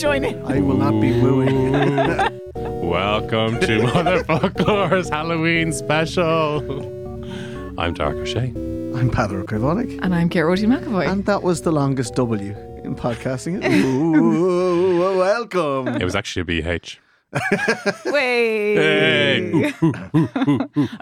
Join in. I will not be wooing. Welcome to Motherfoclóir's Halloween special. I'm Darach Ó Séaghdha. I'm Peadar Krivonic. And I'm Gearóidín McEvoy. And that was the longest W in podcasting. Ooh, welcome. It was actually a BH. Way. Hey.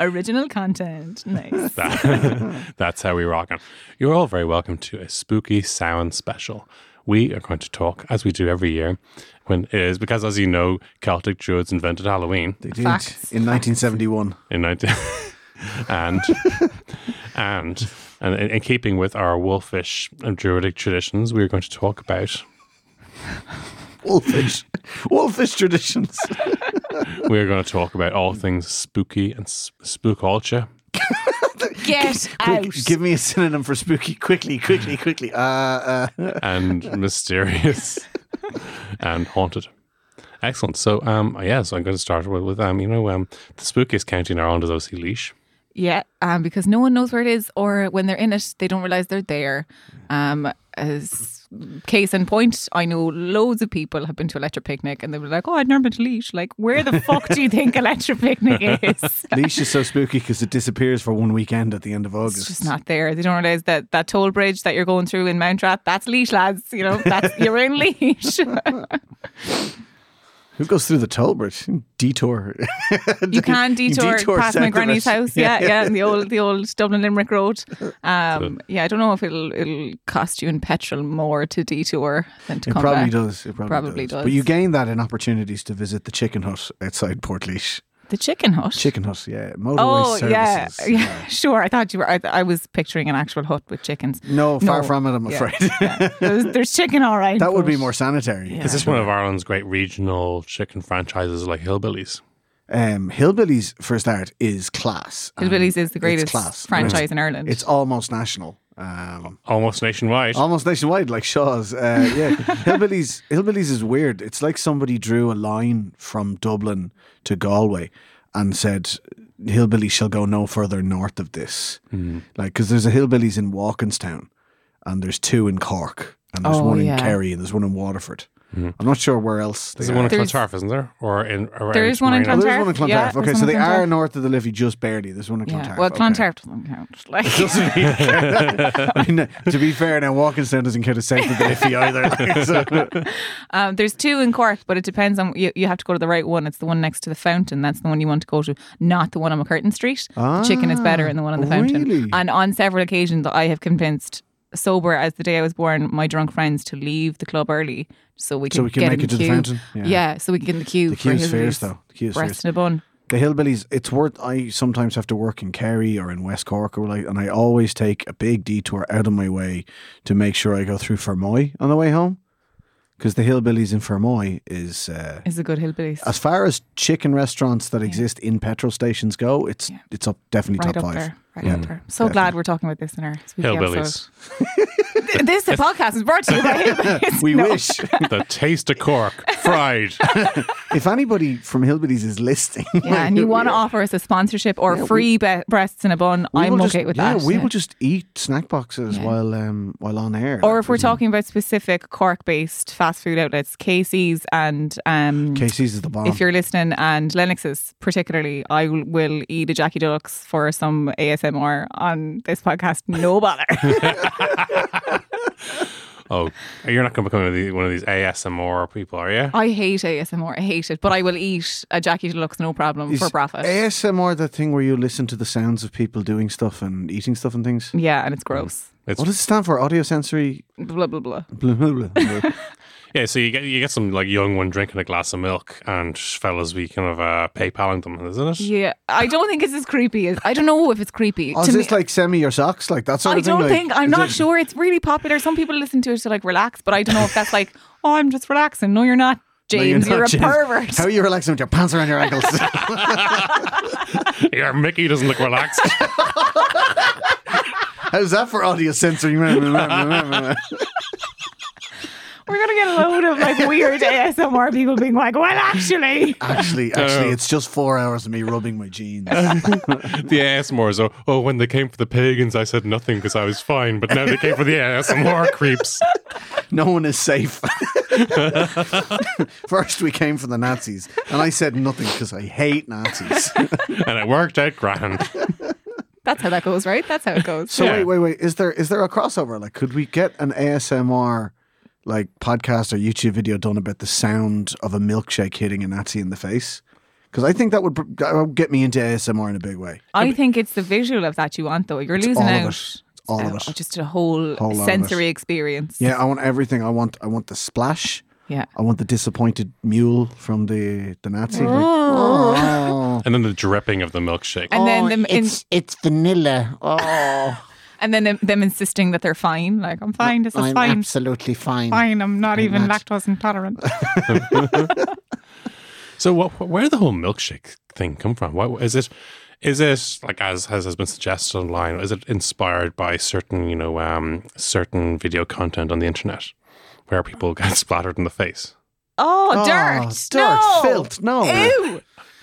Original content. Nice. That- that's how we rockin'. You're all very welcome to a spooky Samhain special. We are going to talk, as we do every year, when it is because, as you know, Celtic Druids invented Halloween They did Facts. in 1971. in 19 and and and in, in keeping with our wolfish and druidic traditions, we are going to talk about Wolfish. Wolfish traditions. we are going to talk about all things spooky and s- spookulture. Get out. Quick, give me a synonym for spooky. Quickly, quickly, quickly. Uh, uh, and mysterious and haunted. Excellent. So, um, yeah, so I'm going to start with, with um, you know, um, the spookiest county in Ireland is obviously Laois. Yeah, um, because no one knows where it is, or when they're in it, they don't realize they're there. Um, as case in point, I know loads of people have been to Electric Picnic and they were like, "Oh, I'd never been to Laois." Like, where the fuck do you think Electric Picnic is? Laois is so spooky because it disappears for one weekend at the end of August. It's just not there. They don't realize that that toll bridge that you're going through in Mountrath, that's Laois, lads. You know, that's you're in Laois. Who goes through the toll bridge? Detour. You can detour, detour past my granny's house. Yeah, yeah, and the old the old Dublin Limerick Road. Um, yeah, I don't know if it'll it'll cost you in petrol more to detour than to It come probably back. does. It probably, Probably does. does. But you gain that in opportunities to visit the chicken hut outside Port The chicken hut. Chicken hut, yeah. Motorway Oh yeah, services. yeah, sure. I thought you were. I, I was picturing an actual hut with chickens. No, far No. from it, I'm Yeah, afraid. yeah. There's, there's chicken, all right. that would be more sanitary. Yeah. Is this one of Ireland's great regional chicken franchises like Hillbillies? Um, Hillbillies, for a start, is class. Hillbillies is the greatest class. franchise in Ireland. It's almost national. Um, Almost nationwide. almost nationwide, like Shaw's. Uh, yeah, Hillbillies. Hillbillies is weird. It's like somebody drew a line from Dublin to Galway and said, "Hillbillies shall go no further north of this." Hmm. Like, because there's a Hillbillies in Walkinstown, and there's two in Cork, and there's Oh, one yeah. in Kerry, and there's one in Waterford. I'm not sure where else. There's one in Clontarf, isn't there? Or in around There is one in Oh, there's Clontarf. one in Clontarf. Yeah, okay, so one they in are north of the Liffey, just barely. There's one in yeah. Clontarf. Well, okay. Clontarf doesn't count. Like, I mean, to be fair, now Walkinstown doesn't count as south of the Liffey either. like, so- Um, there's two in Cork, but it depends on you. You have to go to the right one. It's the one next to the fountain. That's the one you want to go to, not the one on MacCurtain Street. the chicken is better than the one on the fountain. really? And on several occasions, I have convinced sober as the day I was born, my drunk friends to leave the club early so we can So we can get make in it to the the queue. fountain? Yeah. Yeah. so we can get in the queue. The for queue's Hillbillies. fierce, though. The queue's Breast fierce. in a bun. the hillbillies, it's worth. I sometimes have to work in Kerry or in West Cork or like, and I always take a big detour out of my way to make sure I go through Fermoy on the way home, because the hillbillies in Fermoy is. Uh, Is a good hillbillies. as far as chicken restaurants that exist in petrol stations go, it's Yeah. it's up definitely right top up five. there. Right, right. So glad we're talking about this in our spooky Hillbillies. episode. this podcast is brought to you by Hillbillies. We No. wish. the taste of Cork, fried. if anybody from Hillbillies is listening, Yeah, and you want to offer us a sponsorship or free be- breasts in a bun, I'm will okay with yeah, that. we yeah. will just eat snack boxes while um while on air. or like, if we're there's no- talking about specific Cork-based fast food outlets, Casey's and um, Casey's is the bomb. if you're listening, and Lennox's particularly, I will, will eat a Jackie Deluxe for some ASMR on this podcast. No bother. Oh, you're not going to become one of these- one of these ASMR people, are you? I hate ASMR. I hate it, but I will eat a Jackie Deluxe, no problem, Is for profit. ASMR the thing where you listen to the sounds of people doing stuff and eating stuff and things? yeah, and it's gross. It's What does it stand for? Audio sensory. Blah blah blah. Blah, blah, blah. Yeah. So you get you get some like young one drinking a glass of milk, and fellas be kind of uh, PayPaling them, isn't it? Yeah, I don't think it's as creepy as I don't know if it's creepy. oh, To is me- this like send me your socks, like that sort I of thing? don't like, think I'm not it- sure. It's really popular. Some people listen to it to like relax, but I don't know if that's like, oh, I'm just relaxing. No, you're not, No, James. not, you're a James. pervert. How are you relaxing with your pants around your ankles? Yeah, Mickey doesn't look relaxed. How's that for audio sensory? We're gonna get a load of like weird ASMR people being like, well, actually, actually, actually, Oh. it's just four hours of me rubbing my jeans. the ASMR is, oh, oh, when they came for the pagans, I said nothing because I was fine, but now they came for the ASMR creeps. No one is safe. First, we came for the Nazis, and I said nothing because I hate Nazis. And it worked out grand. that's how that goes, right? That's how it goes. So Yeah. wait, wait, wait. Is there is there a crossover? Like, could we get an ASMR like podcast or YouTube video done about the sound of a milkshake hitting a Nazi in the face? Because I think that would, that would get me into ASMR in a big way. I think it's the visual of that you want, though. You're losing all of out. it. All of uh, it. Just a whole, Whole sensory experience. Yeah, I want everything. I want I want the splash. Yeah. I want the disappointed mule from the the Nazi. Like, oh. And then the dripping of the milkshake. And then them in, it's vanilla. Oh, and then them, them insisting that they're fine. Like I'm fine. This is I'm fine. absolutely fine. Fine. I'm not even not. lactose intolerant. So what, where did the whole milkshake thing come from? What is it? Is it like as has, has been suggested online? Is it inspired by certain you know um, certain video content on the internet where people get splattered in the face? Oh, Oh, dirt. dirt, no. filth, no. Ew.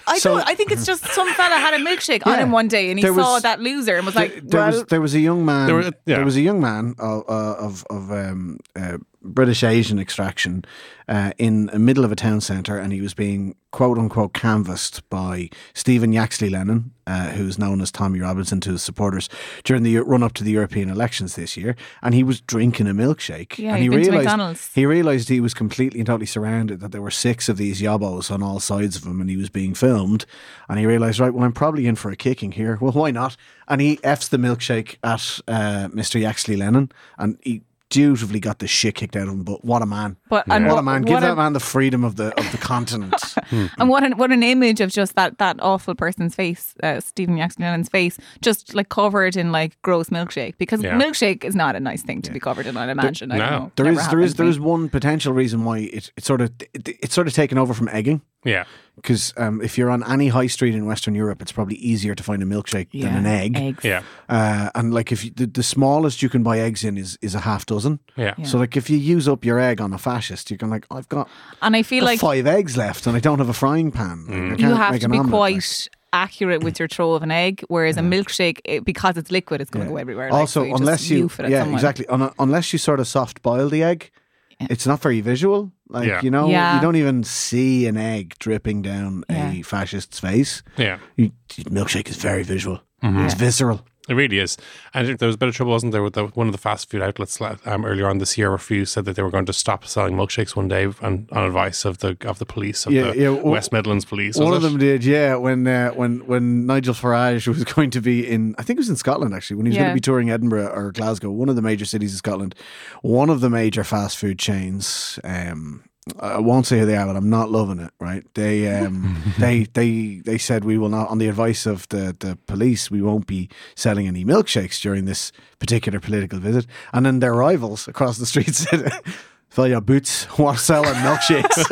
I So- don't. I think it's just some fella had a milkshake on him one day, and he was- saw that loser and was like, there "Well, was there was a young man. There There, were- yeah. was a young man of uh, of, of um, uh, British Asian extraction uh, in the middle of a town centre, and he was being quote unquote canvassed by Stephen Yaxley Lennon, uh, who's known as Tommy Robinson to his supporters during the run up to the European elections this year, and he was drinking a milkshake, Yeah, and he realized he realized he was completely and totally surrounded that there were six of these yobos on all sides of him, and he was being filmed, and he realized right, well, I'm probably in for a kicking here. Well, why not? And he f's the milkshake at uh, Mr. Yaxley Lennon, and he dutifully got the shit kicked out of him. But what a man! But and What what, a man! what Give a- that man the freedom of the of the continent. And what an, what an image of just that that awful person's face, uh, Stephen Yaxley Lennon's face, just like covered in like gross milkshake. Because Yeah. milkshake is not a nice thing to be covered in. I imagine. I don't no. know. There Never is there is happened to there me. is one potential reason why it, it's sort of it, it's sort of taken over from egging. Yeah, Because um, if you're on any high street in Western Europe, it's probably easier to find a milkshake than an egg. Eggs. yeah, Uh, and like if you, the, the smallest you can buy eggs in is, is a half dozen. yeah. So like if you use up your egg on a fascist, you can like I've got, And I feel like five eggs left and I don't have a frying pan. Like, I you have to be omelette, quite accurate with your throw of an egg, whereas a milkshake, it, because it's liquid, it's going to like. go everywhere. like, Also, so you unless just you, it yeah, someone. exactly. Un- unless you sort of soft boil the egg, it's not very visual. Like Yeah. you know, Yeah. you don't even see an egg dripping down Yeah. a fascist's face. Yeah, You, milkshake is very visual. Mm-hmm. It's visceral. It really is. And there was a bit of trouble, wasn't there, with the, one of the fast food outlets um, earlier on this year refused, said that they were going to stop selling milkshakes one day on, on advice of the of the police, of Yeah, the yeah, well, West Midlands police. One was of it? them did, yeah. When uh, when when Nigel Farage was going to be in, I think it was in Scotland actually. When he was going to be touring Edinburgh or Glasgow, one of the major cities of Scotland, one of the major fast food chains. Um, I won't say who they are, but I'm not loving it. Right? They um, they they they said we will not, on the advice of the the police, we won't be selling any milkshakes during this particular political visit. And then their rivals across the street said. Fill your boots, we're selling milkshakes.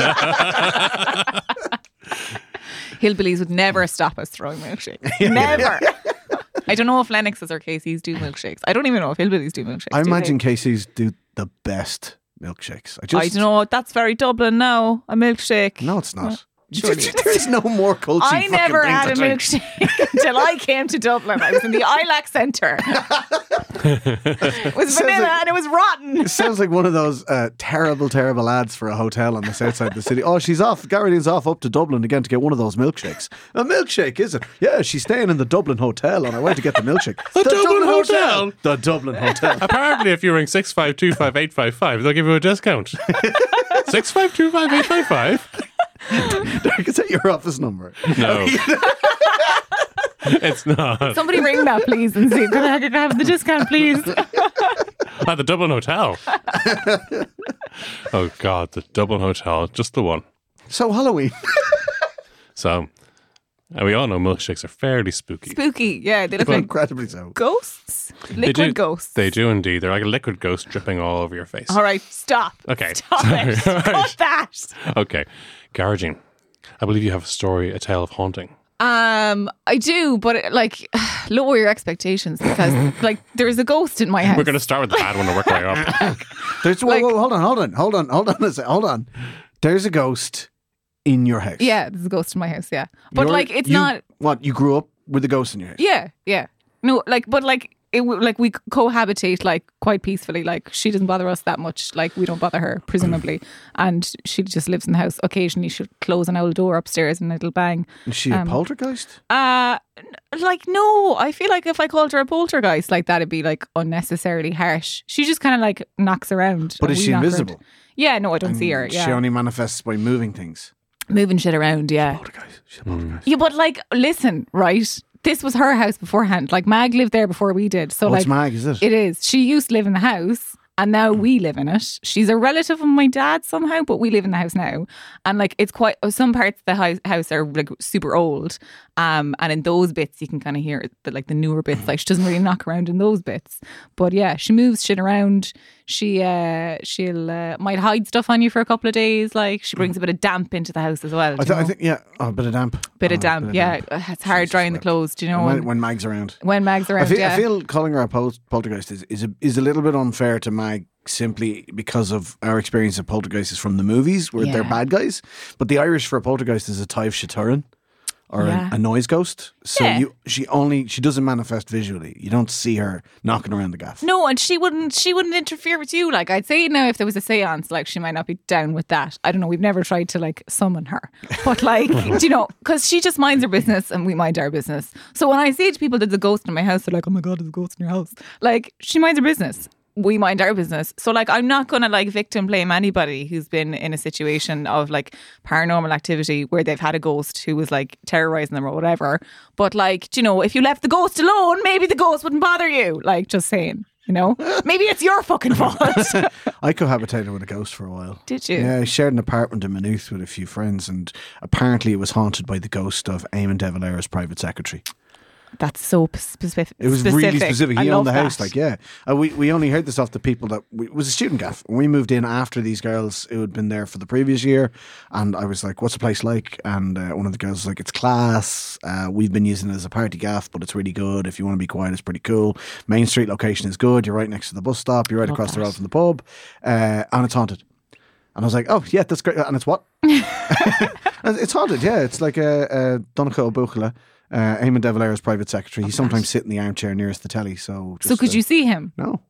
Hillbillies would never stop us throwing milkshake. Never. I don't know if Lennoxes or Casey's do milkshakes. I don't even know if Hillbillies do milkshakes. I do they? imagine Casey's do the best milkshakes. I just I don't know. That's very Dublin now. A milkshake. No, it's not. Surely There's no more culture. I never had a milkshake until I came to Dublin. I was in the ILAC Centre. it was vanilla like- and it was rotten. It sounds like one of those uh, terrible, terrible ads for a hotel on the south side of the city. Oh, she's off. Garrity's off up to Dublin again to get one of those milkshakes. A milkshake, is it? Yeah, she's staying in the Dublin Hotel on her way to get the milkshake. the Dublin Hotel? The Dublin Hotel. Apparently, if you ring six five two five eight five five, they'll give you a discount. Six five two five eight five five. Is that your office number? No, it's not. Somebody ring that, please, and see. Can I can I have the discount, please? At the Dublin Hotel. oh God, the Dublin Hotel, just the one. So Halloween. So, and we all know milkshakes are fairly spooky. Spooky. Yeah, they look like Incredibly so. ghosts. They Liquid do, ghosts. They do indeed. They're like a liquid ghost dripping all over your face. All right, stop. Okay, Stop sorry. it. All right. Cut that. Okay, Gearóidín, I believe you have a story, a tale of haunting. Um, I do, but like, lower your expectations because like there's a ghost in my house. We're going to start with the bad one and work our way up. There's, whoa, Like- whoa, hold on, hold on, hold on, hold on a sec, hold on. There's a ghost in your house. Yeah, there's a ghost in my house. Yeah, but You're- like it's you- not. What, you grew up with a ghost in your house? Yeah, yeah. No, like, but like it, w- like we cohabitate like quite peacefully. Like she doesn't bother us that much. Like we don't bother her, presumably, and she just lives in the house. Occasionally, she'll close an old door upstairs and it'll bang. Is she a Um, poltergeist? Uh n- like no, I feel like if I called her a poltergeist, like that'd be like unnecessarily harsh. She just kind of like knocks around. But and is we she knock around. invisible? Yeah, no, I don't see her. Yeah, She only manifests by moving things. Moving shit around. Yeah, Poltergeist. She's a mm. poltergeist. yeah, but like, listen, right? This was her house beforehand. Like Mag lived there before we did. So Oh, it's like, Mag, is it? It is. She used to live in the house and now mm. we live in it. She's a relative of my dad somehow, but we live in the house now. And like it's quite oh, some parts of the house, house are like super old. Um and in those bits you can kind of hear the like the newer bits. Mm. Like she doesn't really knock around in those bits. But yeah, she moves shit around. She uh she'll uh, might hide stuff on you for a couple of days. Like she brings a bit of damp into the house as well. I, th- I think, yeah, oh, a bit of damp. bit Oh, of damp. yeah, it's hard Jesus drying the clothes. Do you know when, when, Mag's around. when Mag's around? I feel, yeah. I feel calling her a pol- poltergeist is, is, a, is a little bit unfair to Mag simply because of our experience of poltergeists from the movies where they're bad guys. But the Irish for a poltergeist is a Tyve Shaturin or Yeah. a, a noise ghost. So Yeah. you she only she doesn't manifest visually. You don't see her knocking around the gaff. No, and she wouldn't. She wouldn't interfere with you. Like I'd say now, if there was a séance, like she might not be down with that. I don't know. We've never tried to like summon her, but like do you know, because she just minds her business and we mind our business. So when I say to people, "There's a ghost in my house," they're like, "Oh my god, there's a ghost in your house." Like she minds her business. We mind our business. So like I'm not gonna like victim blame anybody who's been in a situation of like paranormal activity where they've had a ghost who was like terrorizing them or whatever. But like, do you know, if you left the ghost alone, maybe the ghost wouldn't bother you. Like just saying. You know, maybe it's your fucking fault. I cohabitated with a ghost for a while. Did you? Yeah, I shared an apartment in Maynooth with a few friends, and apparently it was haunted by the ghost of Eamon De Valera's private secretary. That's so specific. It was really specific. I He owned the love house, that. like yeah. Uh, we we only heard this off the people that we, it was a student gaff. We moved in after these girls who had been there for the previous year, and I was like, "What's the place like?" And uh, one of the girls was like, "It's class. Uh, we've been using it as a party gaff, but it's really good. If you want to be quiet, it's pretty cool. Main Street location is good. You're right next to the bus stop. You're right across the road from the pub, uh, and it's haunted." And I was like, "Oh yeah, that's great." And it's what? it's haunted. Yeah, it's like a, a Donegal Buchla. Uh, Eamon De Valera's private secretary. He sometimes sit in the armchair nearest the telly. So, So could uh, you see him? No,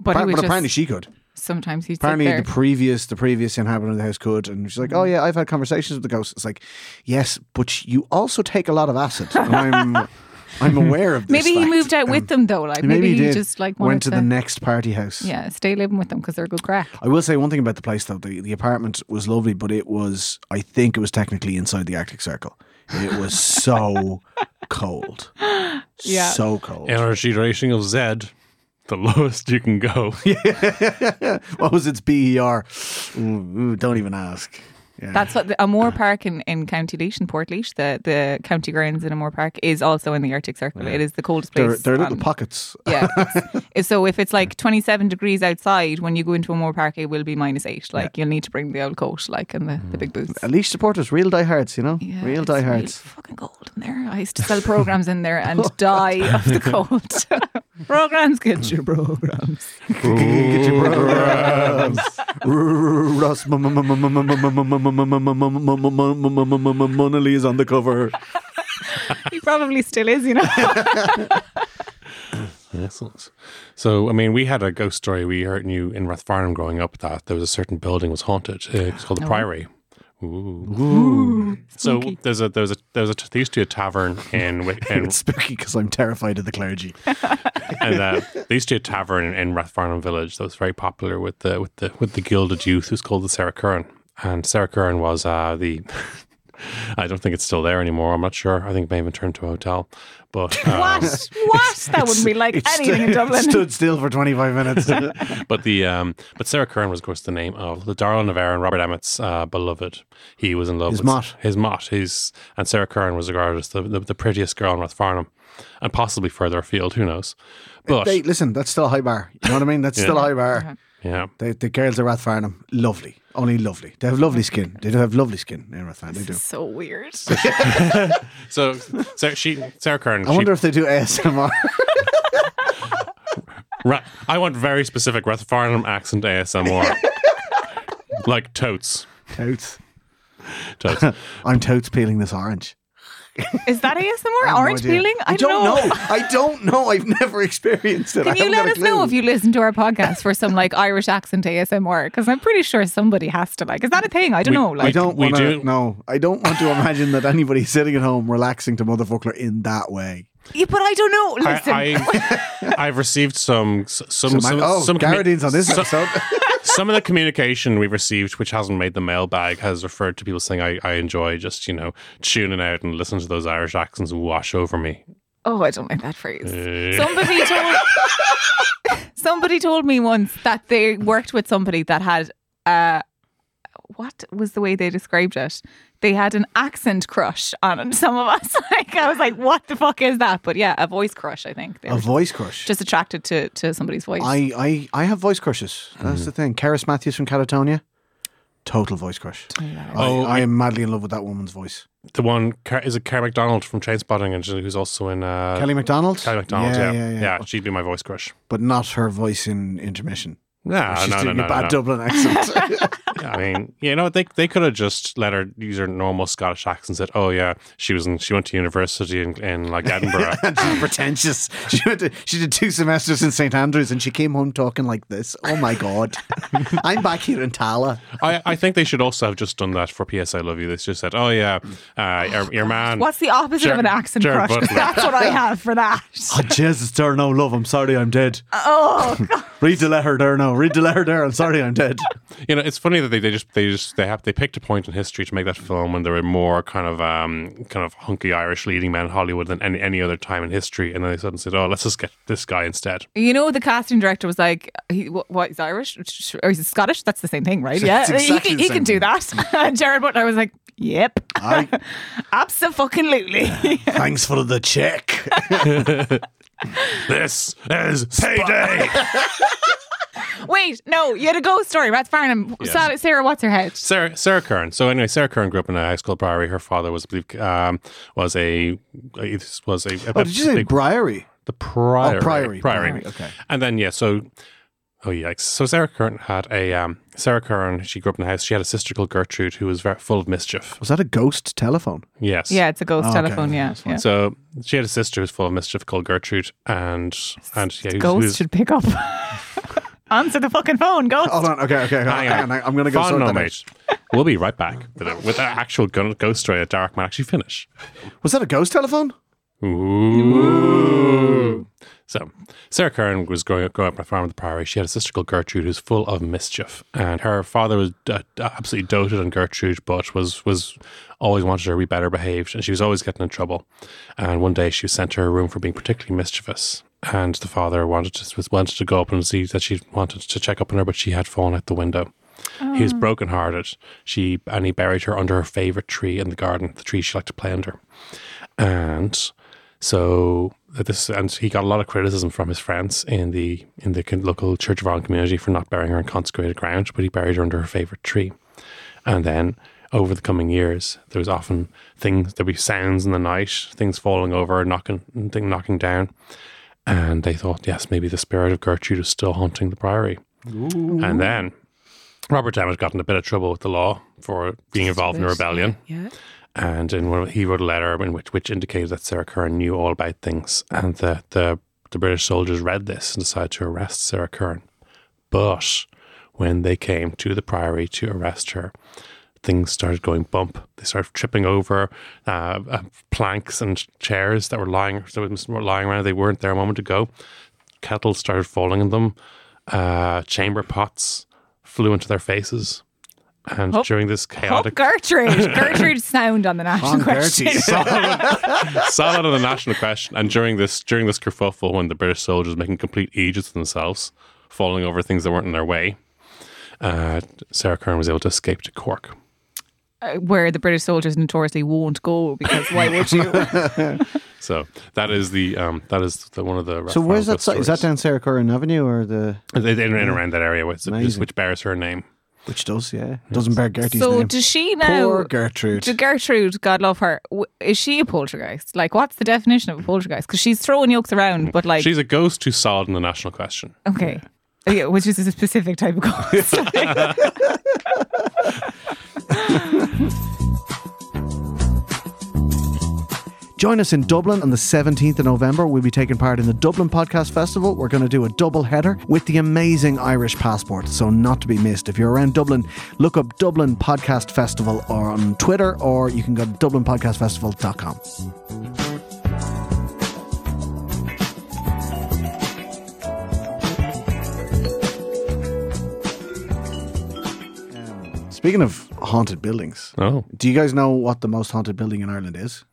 But, but just, apparently she could. sometimes he'd Apparently there. the previous the previous inhabitant of the house could, and she's like, "Oh yeah, I've had conversations with the ghost." It's like, yes, but you also take a lot of acid, and I'm I'm aware of this. maybe he moved out with Um, them though. Like Maybe, maybe, he he just like went to, the next party house. yeah stay living with them because they're good crack. I will say one thing about the place though. The, the apartment was lovely, but it was I think it was technically inside the Arctic Circle. It was so cold. Yeah. So cold. Energy rating of Z, the lowest you can go. what was its BER? Ooh, ooh, don't even ask. That's what the, O'Moore Park in, in County Laois in Portlaoise, the, the county grounds in O'Moore Park, is also in the Arctic Circle. It is the coldest They're, place. they're little pockets. Yeah. it's- it's- so if it's like 27 degrees outside, when you go into O'Moore Park, it will be minus eight. Like you'll need to bring the old coat, like, and the, the big mm. boots. At least supporters, real diehards, you know? Yeah, real it's really diehards. fucking cold in there. I used to sell programs in there and die of the cold. Programs, get your programs. Get your programs. Ross Mona Lee is on the cover. He probably still is, you know. Excellent. So, I mean, we had a ghost story. We heard knew in Rathfarnham growing up that there was a certain building was haunted. Uh, it's called the Priory. Ooh. So there's a there's a there's a there used to be a tavern in Wi- in It's spooky because I'm terrified of the clergy. and uh, there used to be a tavern in, in Rathfarnham village that was very popular with the with the with the gilded youth who's called the Sarah Curran. And Sarah Curran was uh, the I don't think it's still there anymore. I'm not sure. I think it may have been turned to a hotel. But uh, what? What? That wouldn't be like It anything stu- in Dublin. stood still for 25 minutes. but the um, but Sarah Curran was of course the name of the darling of and Robert Emmet's uh, beloved. He was in love His with mott. his mott. His and Sarah Curran was regarded as the, the, the prettiest girl in Rathfarnham, and possibly further afield. Who knows? But Hey, listen, that's still a high bar. You know what I mean? That's still a high bar. yeah, The, the girls at Rathfarnham, lovely. Only lovely. They have lovely skin. They do have lovely skin in Rathfarnham. They do. so weird. so Sarah, she Sarah Curran. I she- wonder if they do ASMR. Ra- I want very specific Rathfarnham accent ASMR, like totes. Totes. Totes. I'm totes peeling this orange. Is that ASMR? I have no Orange peeling? I, don't know. I don't know. I've never experienced it. I Can you let us know if you listen to our podcast for some like Irish accent ASMR? Because I'm pretty sure somebody has to like. Is that a thing? I don't We- know. Like, I don't we want to. do- No, I don't want to imagine that anybody sitting at home relaxing to Motherfoclóir in that way. Yeah, but I don't know. Listen, I, I, I've received some some So some, man- oh, some commu- on this some- episode. some of the communication we've received, which hasn't made the mailbag, has referred to people saying, I, I enjoy just, you know, tuning out and listening to those Irish accents wash over me. oh, I don't like that phrase. Eh. Somebody told somebody told me once that they worked with somebody that had uh what was the way they described it? They had an accent crush on some of us. like I was like, what the fuck is that? But yeah, a voice crush. I think a voice crush. just attracted to to somebody's voice. I, I, I have voice crushes. That's Mm. the thing. Cerys Matthews from Catatonia. Total voice crush. Oh, I, I am madly in love with that woman's voice. The one, is it Carrie McDonald from Trainspotting, and who's also in uh, Kelly McDonald. Kelly McDonald? Yeah, Yeah, yeah, yeah. she'd be my voice crush. But not her voice in intermission. Nah, She's no, no, doing no, a bad no. Dublin accent. I mean, you know, they they could have just let her use her normal Scottish accent. and Said, "Oh yeah, she was in, she went to university in, in like Edinburgh." and she's pretentious. She went to, she did two semesters in St Andrews, and she came home talking like this. Oh my god, I'm back here in Tallaght. I, I think they should also have just done that for PS I Love You. They just said, "Oh yeah, uh, your, your man." What's the opposite Ger- of an accent Gerard crush? 'Cause Butler. That's what I have for that. Oh, Jesus, there, no love. I'm sorry, I'm dead. Oh, God. Read the letter there now. Read the letter there. I'm sorry, I'm dead. You know, it's funny that they, they just they just they have they picked a point in history to make that film when there were more kind of um kind of hunky Irish leading men in Hollywood than any any other time in history, and then they suddenly said, "Oh, let's just get this guy instead." You know, the casting director was like, he, what, what, he's Irish? Or he's Scottish? That's the same thing, right? Yeah. Exactly he can, he can do that. and Gerard Butler was like, yep. I, Absolutely. thanks for the check. This is payday. Wait, no, you had a ghost story. That's Farnham. Sarah, Sarah, what's her head? Sarah Sarah Curran. So anyway, Sarah Curran grew up in a high school priory. Her father was, I believe, um, was a was a, a Oh, did you say big- Briary? the priory, Oh, Priory, priory. Priory, okay. And then yeah, so oh yikes. So Sarah Curran had a um, Sarah Curran. She grew up in a house. She had a sister called Gertrude who was very full of mischief. Was that a ghost telephone? Yes. Yeah, it's a ghost Oh, okay. telephone. Yeah. Yeah. So she had a sister who was full of mischief called Gertrude, and and yeah, who Ghost was- should pick up. Answer the fucking phone, Ghost. Hold on. Okay, okay. Hang Hang on. on. I'm going to go Fun sort no, that out. mate. We'll be right back with a, with an actual gun- ghost story that Darach might actually finish. Was that a ghost telephone? Ooh. So, Sarah Curran was growing up, growing up on a farm in the Priory. She had a sister called Gertrude who's full of mischief. And her father was uh, absolutely doted on Gertrude, but was, was always wanted her to be better behaved. And she was always getting in trouble. And one day she was sent to her room for being particularly mischievous. And the father wanted to, was, wanted to go up and see that she wanted to check up on her, but she had fallen out the window. He was oh. brokenhearted. She and he buried her under her favorite tree in the garden, the tree she liked to play under. And so uh, this and he got a lot of criticism from his friends in the in the local Church of Ireland community for not burying her in consecrated ground, but he buried her under her favorite tree. And then over the coming years, there was often things there'd be sounds in the night, things falling over, knocking thing knocking down. And they thought, yes, maybe the spirit of Gertrude is still haunting the priory. And then Robert Emmet got in a bit of trouble with the law for being involved in a rebellion. Yeah. And in one, he wrote a letter in which, which indicated that Sarah Curran knew all about things, and the, the the British soldiers read this and decided to arrest Sarah Curran. But when they came to the priory to arrest her, things started going bump. They started tripping over uh, uh, planks and chairs that were lying that were lying around. They weren't there a moment ago. Kettles started falling on them. Uh, chamber pots flew into their faces. And Oh. during this Oh, chaotic Gertrude. Gertrude sound on the national On question. Bertie. solid on the national question. And during this during this kerfuffle, when the British soldiers making complete idiots of themselves, falling over things that weren't in their way, uh, Sarah Curran was able to escape to Cork. Uh, Where the British soldiers notoriously won't go because why would you? So that is the um, that is the, one of the. So where's that? Farnborough si- Is that down Sarah Curran Avenue or the In, in and around that area, which, which bears her name. which does? Yeah, doesn't bear Gertie's so name. does she now? Poor Gertrude. To Gertrude, God love her, is she a poltergeist? Like, what's the definition of a poltergeist? Because she's throwing yolks around, but like, She's a ghost who's solid in the national question. okay, yeah, which is a specific type of ghost. Join us in Dublin on the 17th of November. We'll be taking part in the Dublin Podcast Festival. We're going to do a double header with the amazing Irish passport, so not to be missed. If you're around Dublin, look up Dublin Podcast Festival on Twitter, or you can go to dublinpodcastfestival.com. Speaking of haunted buildings, Oh, do you guys know what the most haunted building in Ireland is?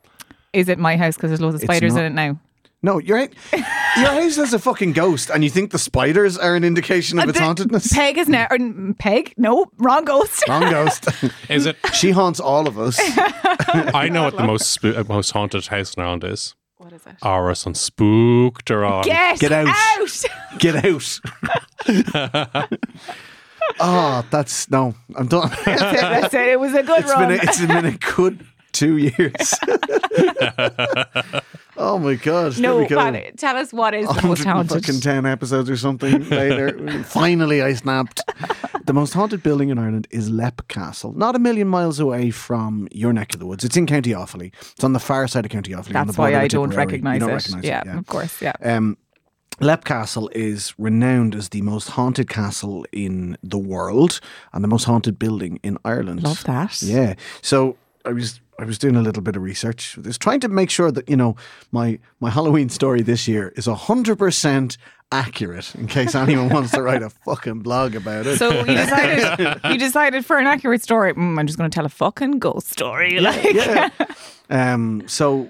is it my house because there's loads of It's spiders not. in it now? No, your your house has a fucking ghost, and you think the spiders are an indication of its The- hauntedness? Peg is now. or, mm, Peg? No, wrong ghost. Wrong ghost. is it? she haunts all of us. I know what the most spoo- uh, most haunted house in Ireland is. What is it? Áras an Spook-taráin. Get, Get out. out. Get out. oh, that's no. I'm done. That's it. It was a good It's been a, it's been a good two years. oh my god! No, go. Pat, tell us what is the most haunted. fucking ten episodes or something later. Finally, I snapped. The most haunted building in Ireland is Lep Castle, not a million miles away from your neck of the woods. It's in County Offaly. It's on the far side of County Offaly. That's why I don't recognise You don't it. recognise yeah, of course. Yeah. Um, Leap Castle is renowned as the most haunted castle in the world and the most haunted building in Ireland. Love that. Yeah. So I was I was doing a little bit of research. I was trying to make sure that you know my my Halloween story this year is hundred percent accurate. In case anyone wants to write a fucking blog about it. So you decided you decided for an accurate story. Mm, I'm just going to tell a fucking ghost story. Like, yeah. Um, so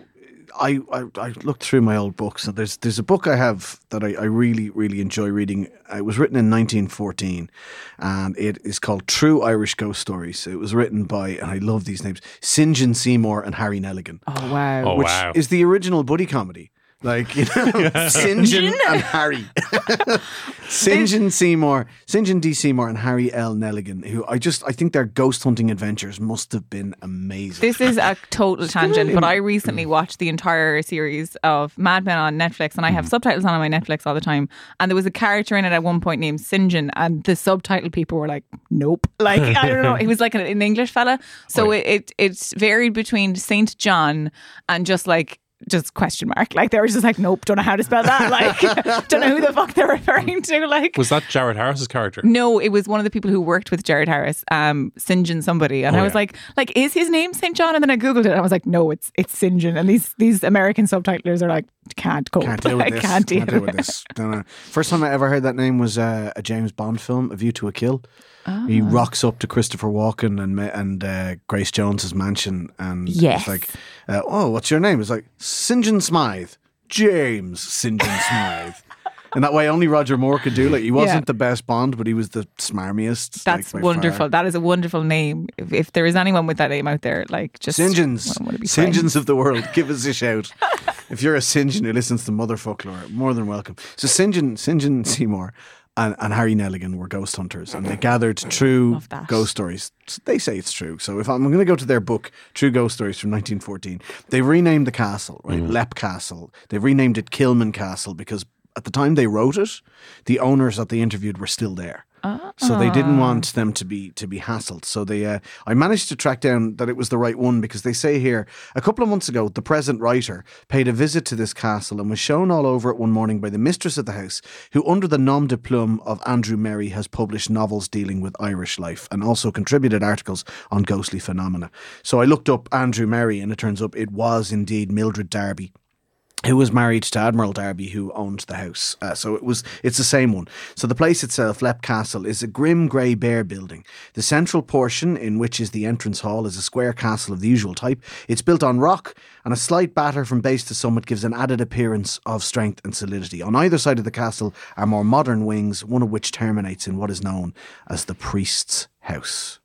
I, I I looked through my old books and there's there's a book I have that I, I really really enjoy reading. Uh, it was written in 1914, and it is called True Irish Ghost Stories. It was written by and I love these names: St John Seymour and Harry Nelligan, oh wow. Oh, which wow. is the original buddy comedy. Like you know, St John and Harry, St John Seymour, St John D. Seymour and Harry L. Nelligan, who I just I think their ghost hunting adventures must have been amazing. This is a total tangent, but I recently mm. watched the entire series of Mad Men on Netflix, and I have mm. subtitles on my Netflix all the time. And there was a character in it at one point named Sinjin, and the subtitle people were like, "Nope," like I don't know. He was like an, an English fella, so it, it it varied between Saint John and just like. Just question mark. Like they were just like, nope, don't know how to spell that. Like, don't know who the fuck they're referring to. Like, Was that Jared Harris's character? no, it was one of the people who worked with Jared Harris, um, St. John somebody, and Oh, I was yeah. like, like, is his name St. John? And then I googled it, and I was like, no, it's it's St. John. And these these American subtitlers are like, can't cope. Can't deal with I this. can't deal, with this. Don't know. First time I ever heard that name was uh, a James Bond film, A View to a Kill. He Ah. rocks up to Christopher Walken and and uh, Grace Jones's mansion, and Yes. it's like, uh, "Oh, what's your name?" It's like St. John Smythe, James St. John Smythe. In that way, only Roger Moore could do. Like he wasn't Yeah. the best Bond, but he was the smarmiest. That's like, wonderful. far. That is a wonderful name. If, if there is anyone with that name out there, like just St. John's, wanna- wanna be St. John's of the world, give us a shout. if you're a St. John who listens to Motherfoclóir, more than welcome. So St. John, St. John Seymour and, and Harry Nelligan were ghost hunters and they gathered true ghost stories. They say it's true. So if I'm going to go to their book, True Ghost Stories from 1914, they renamed the castle, right? Mm-hmm. Lep Castle. They've renamed it Kilman Castle because at the time they wrote it, the owners that they interviewed were still there. So they didn't want them to be to be hassled. So they, uh, I managed to track down that it was the right one because they say here a couple of months ago the present writer paid a visit to this castle and was shown all over it one morning by the mistress of the house, who under the nom de plume of Andrew Merry has published novels dealing with Irish life and also contributed articles on ghostly phenomena. So I looked up Andrew Merry and it turns up it was indeed Mildred Darby who was married to Admiral Darby, who owned the house. Uh, so it was it's the same one. So the place itself, Lep Castle, is a grim grey bare building. The central portion, in which is the entrance hall, is a square castle of the usual type. It's built on rock, and a slight batter from base to summit gives an added appearance of strength and solidity. On either side of the castle are more modern wings, one of which terminates in what is known as the priest's house.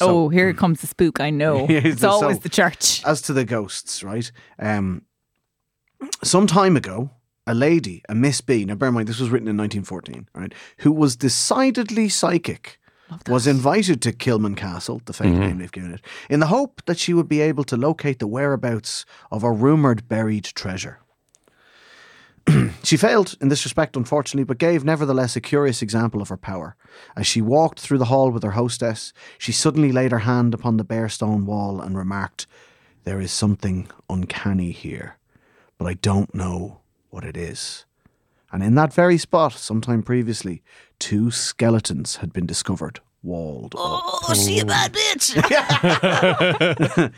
oh, here comes the spook. I know. It's so- always the church. as to the ghosts, right? Um, some time ago, a lady, a Miss B, now bear in mind this was written in 1914, right, who was decidedly psychic, was invited to Kilman Castle, the fake mm-hmm. name they've given it, in the hope that she would be able to locate the whereabouts of a rumoured buried treasure. She failed in this respect, unfortunately, but gave nevertheless a curious example of her power. As she walked through the hall with her hostess, she suddenly laid her hand upon the bare stone wall and remarked, There is something uncanny here, but I don't know what it is. And in that very spot, sometime previously, two skeletons had been discovered, walled up. Oh, she a bad bitch.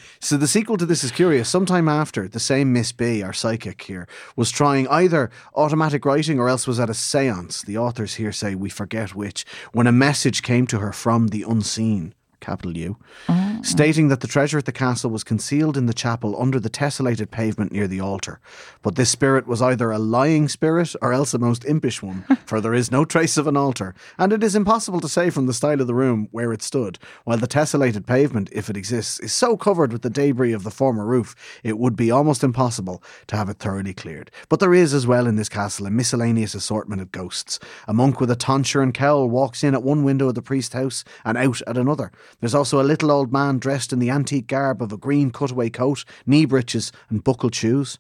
So the sequel to this is curious. Sometime after, the same Miss B, our psychic here, was trying either automatic writing or else was at a seance. The authors here say we forget which, when a message came to her from the unseen. Capital U, oh. Stating that the treasure at the castle was concealed in the chapel under the tessellated pavement near the altar. But this spirit was either a lying spirit or else a most impish one, for there is no trace of an altar, and it is impossible to say from the style of the room where it stood, while the tessellated pavement, if it exists, is so covered with the debris of the former roof, it would be almost impossible to have it thoroughly cleared. But there is as well in this castle a miscellaneous assortment of ghosts. A monk with a tonsure and cowl walks in at one window of the priest's house and out at another. There's also a little old man dressed in the antique garb of a green cutaway coat, knee breeches, and buckled shoes.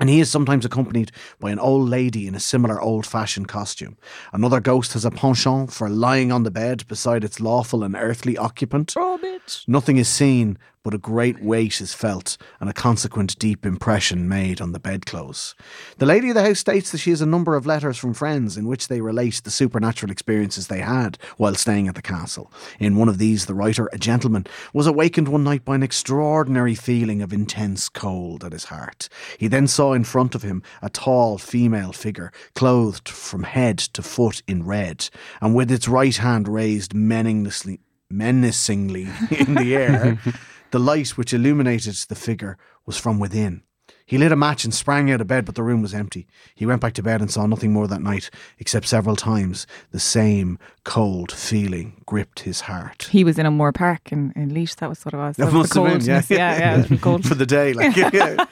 And he is sometimes accompanied by an old lady in a similar old fashioned costume. Another ghost has a penchant for lying on the bed beside its lawful and earthly occupant. Oh, Nothing is seen, but a great weight is felt and a consequent deep impression made on the bedclothes. The lady of the house states that she has a number of letters from friends in which they relate the supernatural experiences they had while staying at the castle. In one of these, the writer, a gentleman, was awakened one night by an extraordinary feeling of intense cold at his heart. He then saw in front of him a tall female figure, clothed from head to foot in red, and with its right hand raised menacingly menacingly in the air. the light which illuminated the figure was from within. He lit a match and sprang out of bed, but the room was empty. He went back to bed and saw nothing more that night, except several times the same cold feeling gripped his heart. He was in O'Moore Park in, in Laois. That was what it was. That That must the have been, yeah. coldness. yeah, yeah, cold. for the day. Like, yeah.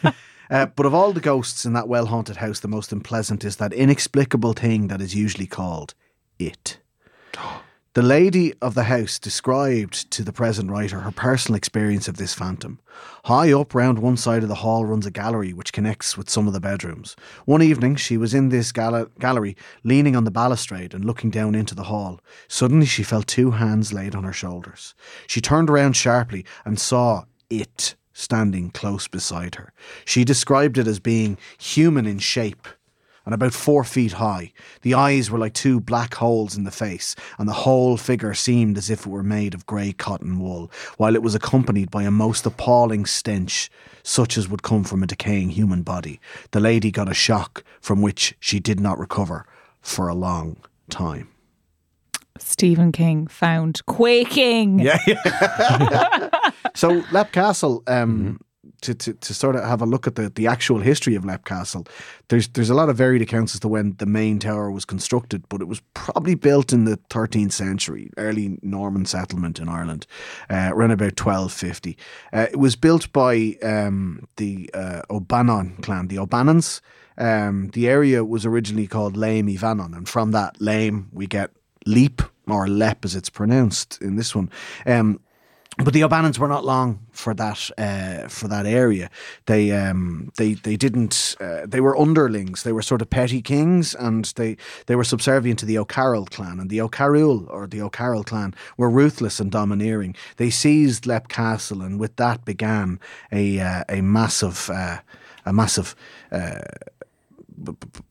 Uh, but of all the ghosts in that well haunted house, the most unpleasant is that inexplicable thing that is usually called it. The lady of the house described to the present writer her personal experience of this phantom. High up round one side of the hall runs a gallery which connects with some of the bedrooms. One evening she was in this gallery, leaning on the balustrade and looking down into the hall. Suddenly she felt two hands laid on her shoulders. She turned around sharply and saw it standing close beside her. She described it as being human in shape and about four feet high. The eyes were like two black holes in the face, and the whole figure seemed as if it were made of grey cotton wool, while it was accompanied by a most appalling stench, such as would come from a decaying human body. The lady got a shock from which she did not recover for a long time. Stephen King found quaking. Yeah. so Lep Castle, um, to, to, to sort of have a look at the, the actual history of Lep Castle, there's there's a lot of varied accounts as to when the main tower was constructed, but it was probably built in the 13th century, early Norman settlement in Ireland, uh, around about 1250. Uh, it was built by um, the uh, O'Bannon clan, the O'Bannons. Um, the area was originally called Lame Ivanon, and from that Lame we get Leap or Lep as it's pronounced in this one. Um, but the O'Bannons were not long for that uh, for that area. They um, they they didn't. Uh, they were underlings. They were sort of petty kings, and they they were subservient to the O'Carroll clan. And the O'Carroll or the O'Carroll clan were ruthless and domineering. They seized Lep Castle, and with that began a uh, a massive uh, a massive. Uh,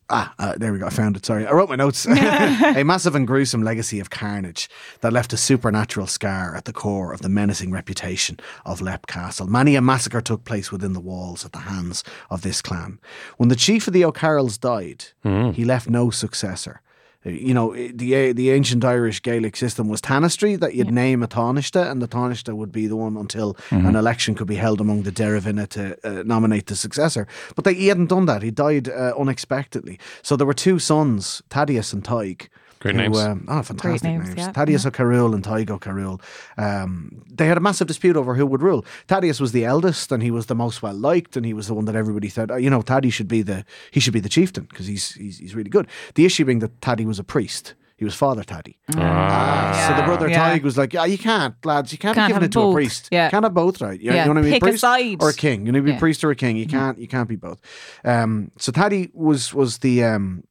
Ah, uh, there we go. I found it. Sorry. I wrote my notes. a massive and gruesome legacy of carnage that left a supernatural scar at the core of the menacing reputation of Lep Castle. Many a massacre took place within the walls at the hands of this clan. When the chief of the O'Carrolls died, he left no successor. You know, the the ancient Irish Gaelic system was tanistry that you'd name a Taoiseach, and the Taoiseach would be the one until an election could be held among the derbhfhine to uh, nominate the successor. But they, he hadn't done that. He died uh, unexpectedly. So there were two sons, Thaddeus and Tig. Great who, names. Um, oh, fantastic names, names. yeah. Thaddeus O'Carroll and Tig O'Carroll. Um, they had a massive dispute over who would rule. Thaddeus was the eldest, and he was the most well liked, and he was the one that everybody said, oh, you know, Thaddy should be the he should be the chieftain because he's, he's he's really good. The issue being that Thaddy was a priest. He was Father Taddy. Ah. So the brother yeah. Tig was like, yeah, you can't, lads, you can't, Can't be giving have it to both. a priest. Yeah. You can't have both, right? You, Yeah. you want to be a Pick a side. or a king. You need to be a Yeah. Mm-hmm. priest or a king. You can't, you can't be both. Um, so Taddy was was the um,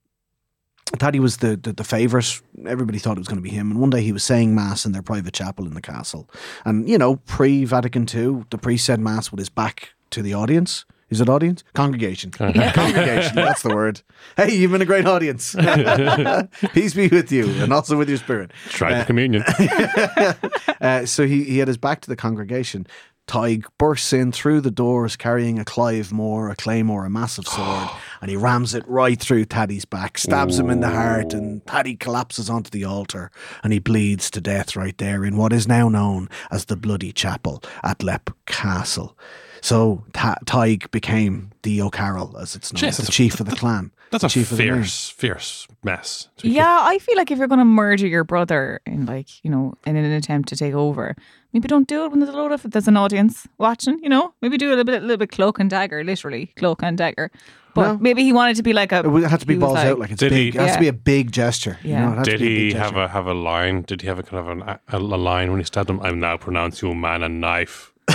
Taddy was the, the, the favourite. Everybody thought it was going to be him. And one day he was saying mass in their private chapel in the castle. And, you know, pre Vatican II, the priest said mass with his back to the audience. Is it audience? Congregation. Congregation, that's the word. Hey, you've been a great audience. Peace be with you and also with your spirit. Tried the communion. Uh, so he, he had his back to the congregation. Tig bursts in through the doors carrying a Clive Moore, a claymore, a massive sword, and he rams it right through Taddy's back, stabs him in the heart, and Taddy collapses onto the altar and he bleeds to death right there in what is now known as the Bloody Chapel at Lep Castle. So Ta- Tig became the O'Carroll, as it's known, Jeez, the that's a- chief of the clan. That's the a chief of the name. fierce, fierce mess. to be Yeah, I feel like if you're going to murder your brother in like you know in an attempt to take over, maybe don't do it when there's a load of there's an audience watching. You know, maybe do a little bit, a little bit cloak and dagger, literally cloak and dagger. But No. maybe he wanted to be like a. It would have to be he was balls out, like it's Did big. he- It has to be a big gesture. you Yeah. know, it has to Did be he big have a have a line? Did he have a kind of an, a, a line when he stabbed him? I'm now pronounce you man and knife.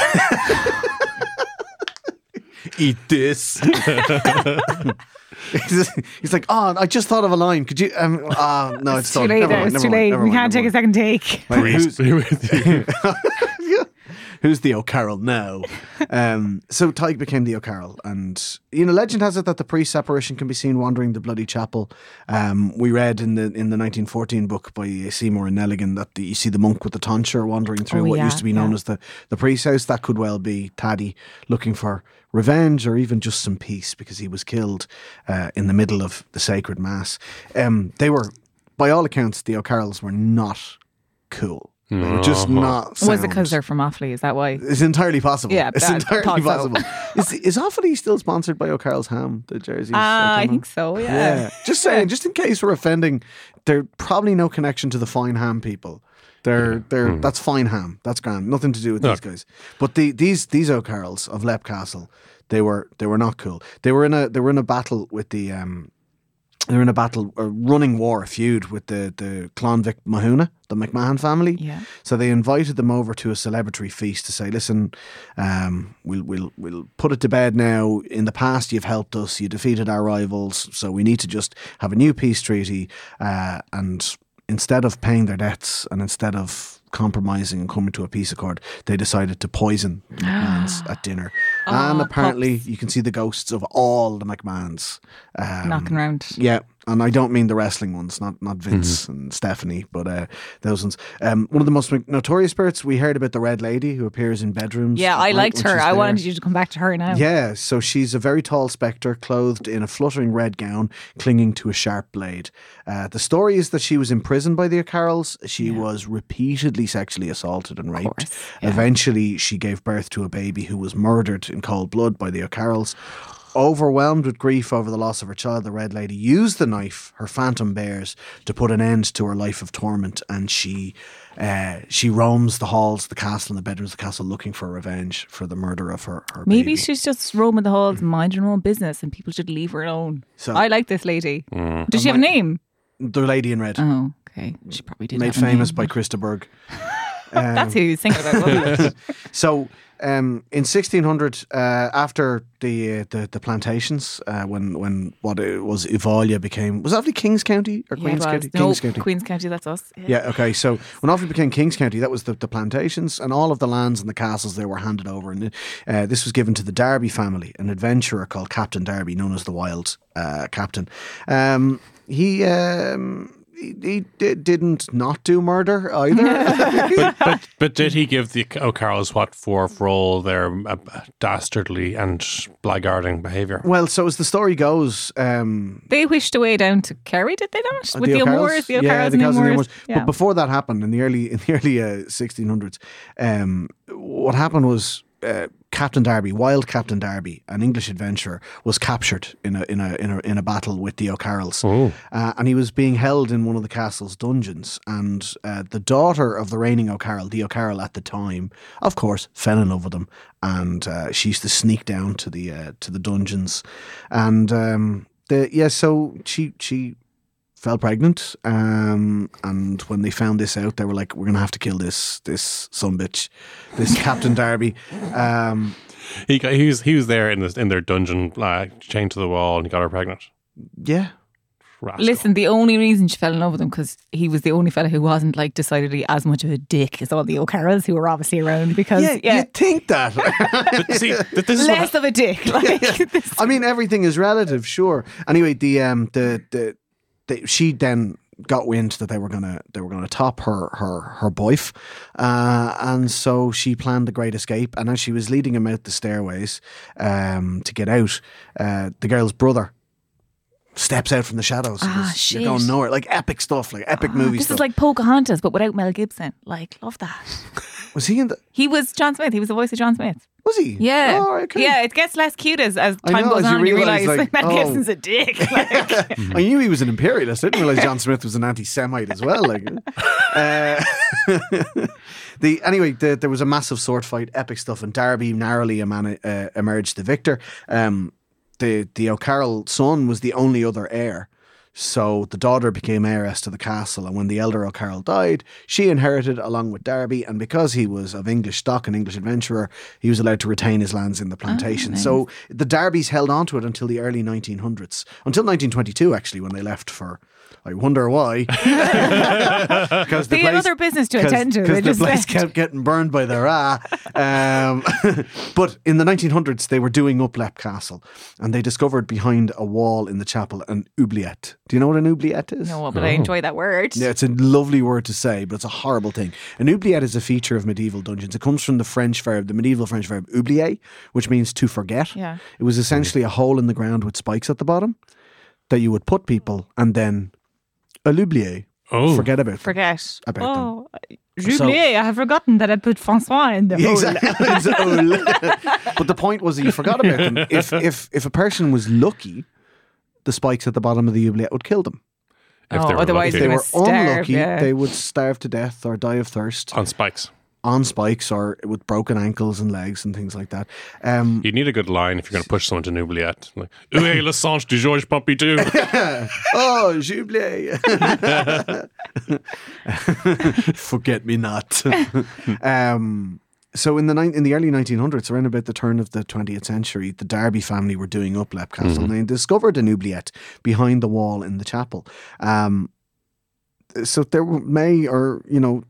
eat this. he's, he's like, oh, I just thought of a line. Could you? Um, uh, no, it's, It's too done. late. Never now, mind, It's never too mind, late. never We mind, can't take never a second take. mind. Who's, be with you. who's the O'Carroll now? Um, so Tig became the O'Carroll, and you know, legend has it that the priest apparition can be seen wandering the bloody chapel. Um, we read in the in the 1914 book by Seymour and Neligan that the, you see the monk with the tonsure wandering through Oh, what yeah, used to be known yeah. as the the priest's house. That could well be Taddy looking for revenge or even just some peace because he was killed uh, in the middle of the sacred mass. Um, they were, by all accounts, the O'Carrolls were not cool. They were just not. Was it because they're from Offaly? Is that why? It's entirely possible. Yeah, it's entirely thought so. possible. is is Offaly still sponsored by O'Carroll's Ham? The jerseys. Ah, I don't think so. Yeah. Yeah, just saying, just in case we're offending, they're probably no connection to the fine ham people. They're they're that's fine ham. That's grand. Nothing to do with No. these guys. But the these these O'Carrolls of Lep Castle, they were they were not cool. They were in a they were in a battle with the um they were in a battle, a running war, a feud with the the Clonvic Mahuna, the McMahon family. Yeah. So they invited them over to a celebratory feast to say, "Listen, um, we'll we'll we'll put it to bed now. In the past, you've helped us. You defeated our rivals. So we need to just have a new peace treaty. Uh, and instead of paying their debts, and instead of compromising and coming to a peace accord, they decided to poison the McMahons at dinner. And Oh, apparently, pups. you can see the ghosts of all the McMahons um, Knocking around. yeah, and I don't mean the wrestling ones, not not Vince Mm-hmm. and Stephanie, but uh, those ones. Um, one of the most notorious spirits we heard about the Red Lady who appears in bedrooms. Yeah, I liked her. I wanted you to come back to her now. Yeah, so she's a very tall spectre clothed in a fluttering red gown, clinging to a sharp blade. Uh, the story is that she was imprisoned by the O'Carrolls. She was repeatedly sexually assaulted and raped. yeah. Eventually, she gave birth to a baby who was murdered in cold blood by the O'Carrolls. Overwhelmed with grief over the loss of her child, the Red Lady used the knife her phantom bears to put an end to her life of torment, and she uh, she roams the halls, the castle, and the bedrooms of the castle looking for revenge for the murder of her. her Maybe baby. she's just roaming the halls, minding her own business, and people should leave her alone. So- I like this lady. Mm. Does she have a name? the Lady in Red. Oh, okay. She probably did. made have a famous name. by Chris de Burgh. That's who he's singing about. wasn't it? So um, in 1600, uh, after the, uh, the the plantations, uh, when when what it was Offaly became was that actually Kings County or Queens was. County? No, Kings County. Queen's County. That's us. Yeah, okay. So when Offaly became Kings County, that was the, the plantations and all of the lands and the castles they were handed over. And uh, this was given to the Darby family, an adventurer called Captain Darby, known as the Wild uh, Captain. Um, he. Um, he, he did, didn't not do murder either. but but did he give the O'Carrolls what for for all their uh, dastardly and blackguarding behaviour? well, so as the story goes, um, They wished away down to Kerry, did they not? With the, O'Carrolls? The O'Carrolls the and the O'Carrolls and the O'Moores. O'Moores. Yeah. But before that happened in the early in the early uh, 1600s, um, what happened was uh, Captain Darby, Wild Captain Darby, an English adventurer, was captured in a in a in a, in a battle with the O'Carrolls, Oh. uh, and he was being held in one of the castle's dungeons. And uh, the daughter of the reigning O'Carroll, the O'Carroll at the time, of course, fell in love with him, and uh, she used to sneak down to the uh, to the dungeons, and um, the yeah, so she she fell pregnant. Um, and when they found this out, they were like, "We're gonna have to kill this this son bitch, this Captain Darby." Um, He got, he was he was there in this in their dungeon, uh, chained to the wall, and he got her pregnant. yeah, Rascal. Listen, the only reason she fell in love with him because he was the only fella who wasn't like decidedly as much of a dick as all the O'Carrolls who were obviously around. Because yeah, yeah, you'd think that. But see, th- this is what, less of a dick. Like this- I mean, everything is relative, sure. Anyway, the um, the the, the she then got wind that they were gonna they were gonna top her her her boyf, uh, and so she planned the great escape. And as she was leading him out the stairways um, to get out, uh, the girl's brother steps out from the shadows. Ah, goes. You're going nowhere, like epic stuff, like epic movie this stuff. is like Pocahontas, but without Mel Gibson. Like, love that. was he in the? He was John Smith. He was the voice of John Smith. Was he? Yeah. Oh, okay. Yeah, it gets less cute as, as time know, goes as you on and you realise like, Mel oh. Gibson's a dick. Like, I knew he was an imperialist. I didn't realize John Smith was an anti-Semite as well. Like, uh, the anyway, the, there was a massive sword fight, epic stuff, and Darby narrowly uh, emerged the victor. Um, the the O'Carroll son was the only other heir. So the daughter became heiress to the castle, and when the elder O'Carroll died, she inherited along with Darby. And because he was of English stock, and English adventurer, he was allowed to retain his lands in the plantation. Ah, so the Darbys held on to it until the early 1900s, until 1922, actually, when they left for. I wonder why. Because They had other business to attend to, Because the just place left. kept getting burned by the Ra. Um, but in the 1900s, they were doing up Lep Castle, and they discovered behind a wall in the chapel an oubliette. Do you know what an oubliette is? no, but I enjoy that word. Yeah, it's a lovely word to say, but it's a horrible thing. An oubliette is a feature of medieval dungeons. It comes from the French verb, the medieval French verb oublier, which means to forget. Yeah. It was essentially a hole in the ground with spikes at the bottom that you would put people and then a l'oublier, oh, forget about them. Forget. About oh, them. oh, Jubilee, I have forgotten that I put Francois in the Yeah, exactly. It's a hole. but the point was that you forgot about them. If, if, if a person was lucky, the spikes at the bottom of the oubliette would kill them. if Oh, they were otherwise If they gonna were starve, unlucky, yeah. they would starve to death or die of thirst. on spikes. On spikes or with broken ankles and legs and things like that. Um, You need a good line if you're going to push someone to an oubliette. Like, est le sang de Georges Pompidou? oh, Jubilee. Forget me not. um, so in the nine in the early 1900s, around about the turn of the 20th century, the Darby family were doing up Lep Castle and they discovered an oubliette behind the wall in the chapel. Um, so there may or you know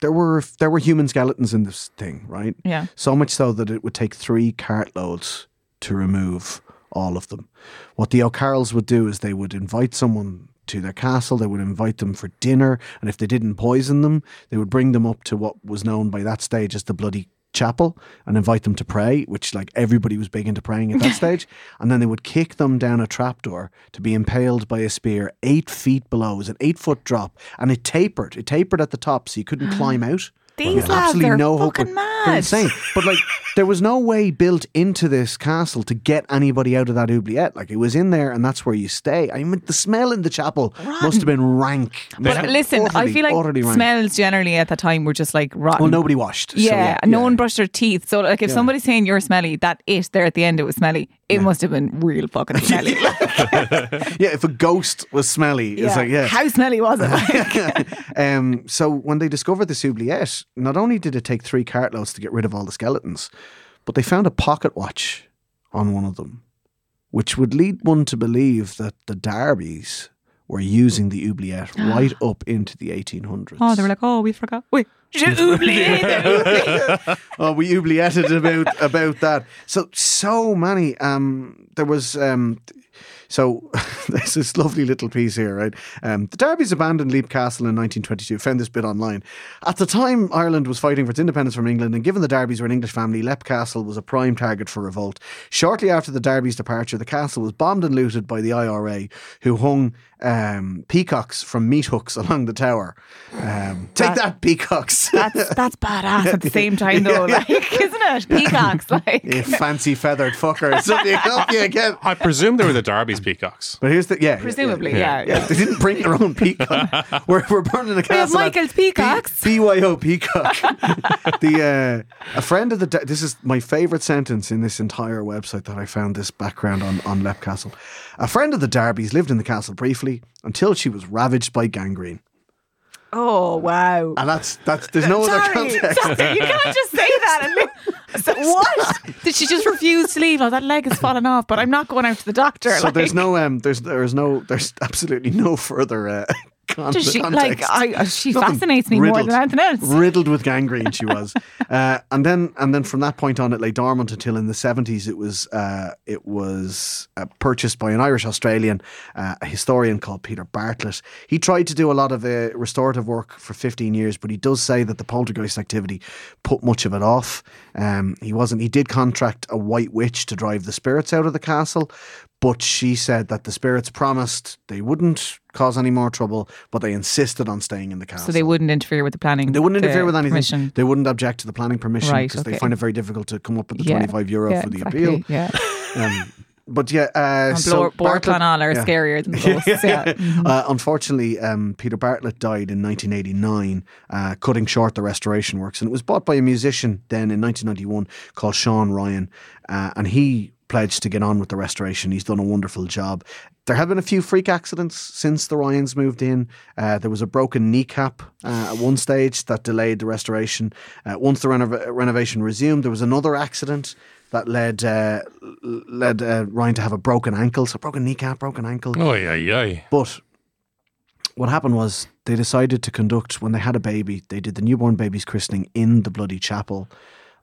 there were there were human skeletons in this thing, right? Yeah. So much so that it would take three cartloads to remove all of them. What the O'Carrolls would do is they would invite someone to their castle, they would invite them for dinner, and if they didn't poison them, they would bring them up to what was known by that stage as the Bloody Chapel and invite them to pray, which like everybody was big into praying at that stage. And then they would kick them down a trapdoor to be impaled by a spear eight feet below. It was an eight foot drop and it tapered. It tapered at the top so you couldn't climb out. These lads absolutely are no hope. fucking They're mad. Insane. But like, there was no way built into this castle to get anybody out of that oubliette. Like, it was in there, and that's where you stay. I mean, the smell in the chapel must have been rank. But listen, I feel like utterly smells generally at the time were just like rotten. Well, nobody washed. so Yeah, no yeah. one brushed their teeth. So, like, if somebody's saying you're smelly, that it there at the end, it was smelly. It must have been real fucking smelly. Yeah, if a ghost was smelly, it's like yeah. How smelly was it? um, so when they discovered the oubliette, not only did it take three cartloads to get rid of all the skeletons, but they found a pocket watch on one of them, which would lead one to believe that the Darbys were using the oubliette right up into the 1800s. oh, they were like, oh, we forgot. Wait, oh, we oublietted about about that. So so many. Um, there was um, so there's this lovely little piece here, right? Um, the Darby's abandoned Leap Castle in 1922. Found this bit online. At the time, Ireland was fighting for its independence from England, and given the Darbys were an English family, Leap Castle was a prime target for revolt. Shortly after the Darby's departure, the castle was bombed and looted by the IRA, who hung um, peacocks from meat hooks along the tower. Um, take that, peacocks! That's that's badass at the same time though, like isn't it? Peacocks, like you fancy feathered fuckers. Something help you again. I presume they were the Darby's peacocks. But here's the yeah, yeah, presumably, yeah. yeah. yeah. They didn't bring their own peacock. we're, we're burning a have castle. at Michael's peacocks. B- BYO peacock. the uh, a friend of the de- this is my favorite sentence in this entire website that I found this background on on Lep Castle. A friend of the Darbys lived in the castle briefly until she was ravaged by gangrene, Oh wow. and that's that's there's no other context. sorry, you can't just say that. And li- so, what? Did she just refuse to leave? Oh, that leg has fallen off, but I'm not going out to the doctor. So like, there's no um there's there's no there's absolutely no further uh, Does she like? I, she Nothing. fascinates me more than anything else. riddled with gangrene she was uh, and then and then from that point on it lay dormant until in the 70s it was uh, it was uh, purchased by an Irish Australian uh, a historian called Peter Bartlett he tried to do a lot of uh, restorative work for 15 years but he does say that the poltergeist activity put much of it off um, he wasn't he did contract a white witch to drive the spirits out of the castle but she said that the spirits promised they wouldn't cause any more trouble but they insisted on staying in the castle So they wouldn't interfere with the planning. they wouldn't interfere with anything. permission. They wouldn't object to the planning permission Right, because they find it very difficult to come up with the Yeah, 25 euro yeah, for the exactly, appeal. Yeah, Um, but yeah, uh, so Bartlett- are yeah. scarier than the ghosts. Yeah, Uh, unfortunately, um, Peter Bartlett died in 1989, uh, cutting short the restoration works. And it was bought by a musician then in 1991 called Sean Ryan. Uh, and he pledged to get on with the restoration. He's done a wonderful job. There have been a few freak accidents since the Ryans moved in. Uh, there was a broken kneecap uh, at one stage that delayed the restoration. Uh, once the renov- renovation resumed, there was another accident that led uh, led uh, Ryan to have a broken ankle. So broken kneecap, broken ankle. Oh yeah, yeah. But what happened was they decided to conduct when they had a baby. They did the newborn baby's christening in the bloody chapel.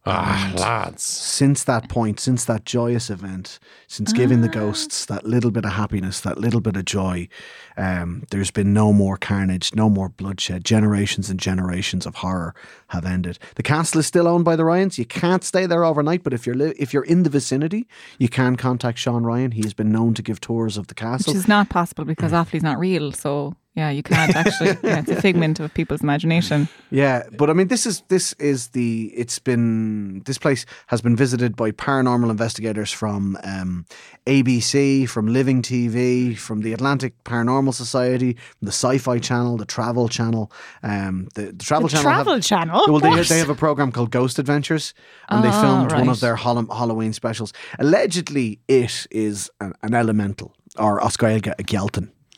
Ah, lads. Since that point, since that joyous event, since giving the ghosts that little bit of happiness, that little bit of joy, um, there's been no more carnage, no more bloodshed. Generations and generations of horror have ended. The castle is still owned by the Ryans. You can't stay there overnight, but if you're li- if you're in the vicinity, you can contact Sean Ryan. He has been known to give tours of the castle. which is not possible because Offaly's not real. So yeah, you can't actually. yeah, it's a figment of people's imagination. Yeah, but I mean, this is this is the. It's been this place has been visited by paranormal investigators from um, ABC, from Living TV, from the Atlantic Paranormal Society, from the Sci-Fi Channel, the Travel Channel, um, the, the Travel Channel. Travel have, Channel. Well, they, they have a program called Ghost Adventures, and they Ah, filmed one of their Hall- Halloween specials. Allegedly, it is an, an elemental or Oscailga, a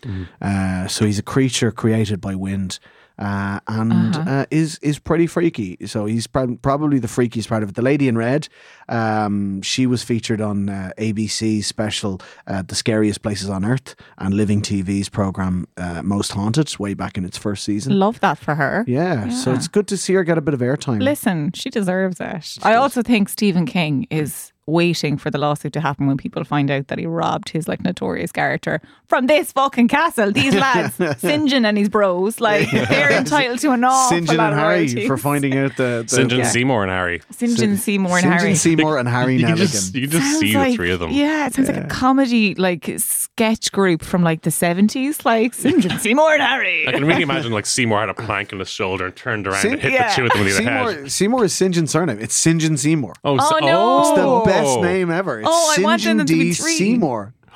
Gelton. Uh, so he's a creature created by wind. Uh, and Uh-huh. uh, is is pretty freaky. So he's prob- probably the freakiest part of it. The Lady in Red, um, she was featured on uh, ABC's special uh, "The Scariest Places on Earth" and Living TV's program uh, "Most Haunted" way back in its first season. Love that for her. Yeah, so it's good to see her get a bit of airtime. Listen, she deserves it. I also think Stephen King is waiting for the lawsuit to happen when people find out that he robbed his like notorious character from this fucking castle. These lads, St. John and his bros, like they're entitled to an awful St. John lot and of Harry royalties. for finding out the, the St. John Yeah. Seymour and Harry. St. John Seymour and St. Harry. John Seymour and Harry You Neligan. just, you just Sounds see like- the three of them. Yeah, it sounds like a comedy like sketch group from like the seventies, like St. John Seymour and Harry. I can really imagine like Seymour had a plank in his shoulder and turned around See- and hit Yeah. the two of them in the head. Seymour, Seymour is St. John's surname. It's St. John Seymour. Oh, Oh, so- no. It's the oh. Best oh. name ever. It's Oh, I St. wanted John them to be D. three. Seymour.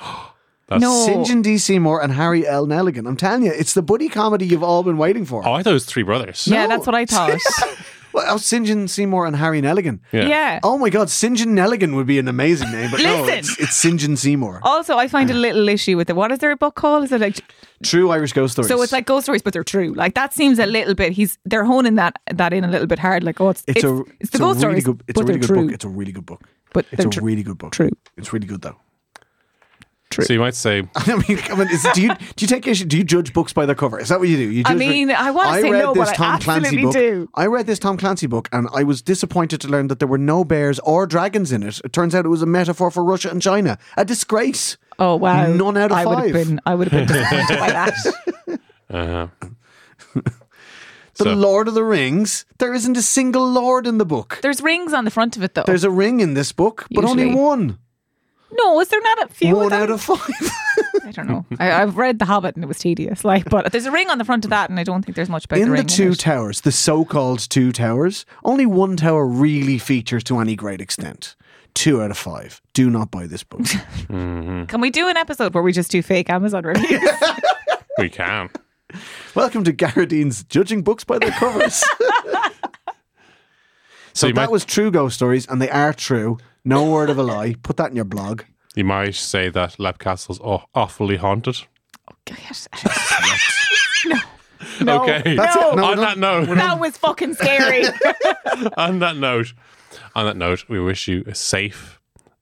That's- No. St. John D. Seymour and Harry L. Neligan. I'm telling you, it's the buddy comedy you've all been waiting for. Oh, I thought it was three brothers. yeah, that's what I thought. Well, oh, St. John Seymour and Harry Neligan. Yeah. yeah. Oh my God, St. John Neligan would be an amazing name, but no, Listen. it's, it's St. John Seymour. Also, I find a little issue with it. What is their book called? Is it like True Irish ghost stories. so? It's like ghost stories, but they're true. Like that seems a little bit. He's they're honing that that in a little bit hard. Like oh, it's it's, it's, a it's the a ghost really stories, good. It's but a really they're good true. book. It's a really good book. But It's a tr- really good book. true. It's really good though. So you might say, I mean, come on, is, do you do you take issue? Do you judge books by their cover? Is that what you do? You I judge mean, I wanna I say read no, this but I Tom Clancy absolutely book. do. I read this Tom Clancy book, and I was disappointed to learn that there were no bears or dragons in it. It turns out it was a metaphor for Russia and China. A disgrace. Oh wow! None out of I would five. have been. I would have been disappointed by that. uh, The So- Lord of the Rings. There isn't a single lord in the book. There's rings on the front of it though. There's a ring in this book, but only one. No, is there not a few? one of them? out of five. I don't know. I, I've read The Hobbit and it was tedious. Like, but there's a ring on the front of that, and I don't think there's much about in the the ring. two it. towers, the so-called two towers, only one tower really features to any great extent. Two out of five. Do not buy this book. Mm-hmm. Can we do an episode where we just do fake Amazon reviews? we can. Welcome to Gearóidín's judging books by their covers. So you that might, was true ghost stories, and they are true. No word of a lie. Put that in your blog. you might say that Lep Castle's aw- awfully haunted. Oh, no. No. Okay. That's No. it. No, on that note, That was fucking scary. on that note, on that note, we wish you a safe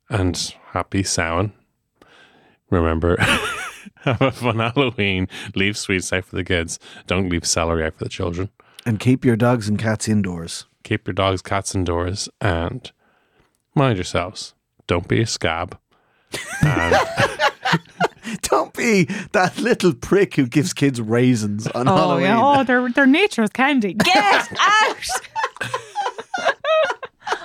and happy Samhain. Remember, have a fun Halloween. Leave sweets out for the kids. Don't leave celery out for the children. And keep your dogs and cats indoors. Keep your dogs, cats indoors, and mind yourselves. Don't be a scab. And Don't be that little prick who gives kids raisins on oh Halloween. yeah. Oh, they're they're nature's candy. Get out.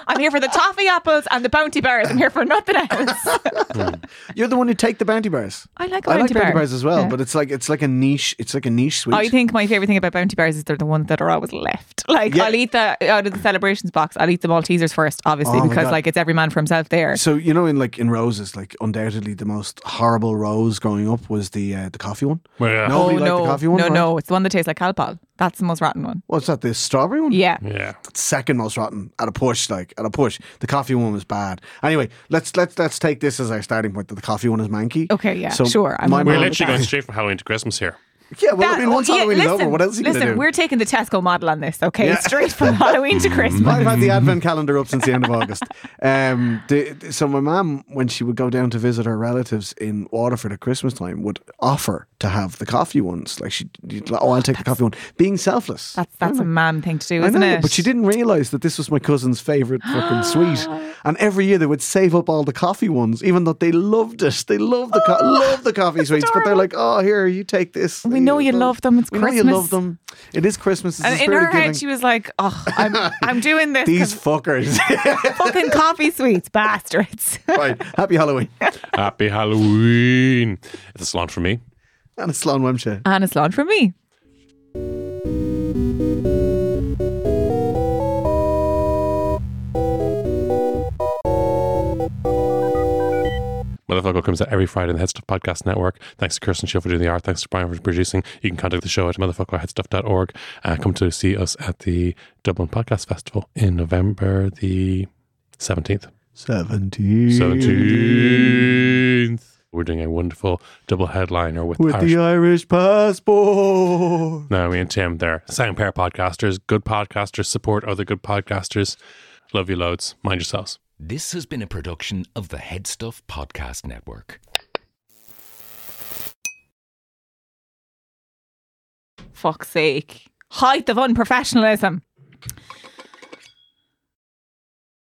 I'm here for the toffee apples and the bounty bars. I'm here for nothing else. You're the one who take the bounty bars. I like I like bounty bounty bars as well, Yeah. but it's like it's like a niche. It's like a niche sweet. I think my favorite thing about bounty bars is they're the ones that are always left. Like Yeah. I'll eat the out of the celebrations box. I'll eat the Maltesers first, obviously, Oh because like it's every man for himself there. So you know, in like in roses, like undoubtedly the most horrible rose growing up was the uh, the coffee one. well, yeah. No. Nobody oh liked no, the coffee one, no, right? no! It's the one that tastes like Calpol. That's the most rotten one. What's that? The strawberry one? Yeah. yeah. second most rotten at a push. Like at a push, the coffee one was bad. Anyway, let's let's let's take this as our starting point. That the coffee one is manky. Okay, yeah, sure, I'm my We're board with literally going straight from Halloween to Christmas here. yeah. Well, I mean, once yeah, Halloween listen, is over, what else are you Listen, gonna do? we're taking the Tesco model on this, okay? Yeah. Straight from Halloween to Christmas. I've had the advent calendar up since the end of August. Um, the, the- so my mum, when she would go down to visit her relatives in Waterford at Christmas time, would offer to have the coffee ones. Like she, would like, oh, I'll take the coffee one. Being selfless. That's that's a man thing to do, isn't know, it? but she didn't realise that this was my cousin's favourite fucking sweet. And every year they would save up all the coffee ones, even though they loved it. They loved the co- love the coffee sweets, but they're like, "Oh, here, you take this." We know you know- love them. It's we know you love them. It is Christmas. It's And in her of giving. head, she was like, "Oh, I'm I'm doing this These fuckers. fucking coffee sweets, bastards." right. Happy Halloween. Happy Halloween. It's a slán for me. And a Slán uaimse. and a slán from me. Motherfoclóir comes out every Friday on the Headstuff Podcast Network. Thanks to Kirsten Shiel for doing the art. Thanks to Brian for producing. You can contact the show at motherfocloir@headstuff.org. Uh, come to see us at the Dublin Podcast Festival in November the 17th. 17. 17th. We're doing a wonderful double headliner with, With Irish the Irish passport. No, me and Tim, they're sound pair podcasters, good podcasters, support other good podcasters. Love you loads. Mind yourselves. This has been a production of the Head Stuff Podcast Network. Fuck's sake. Height of unprofessionalism.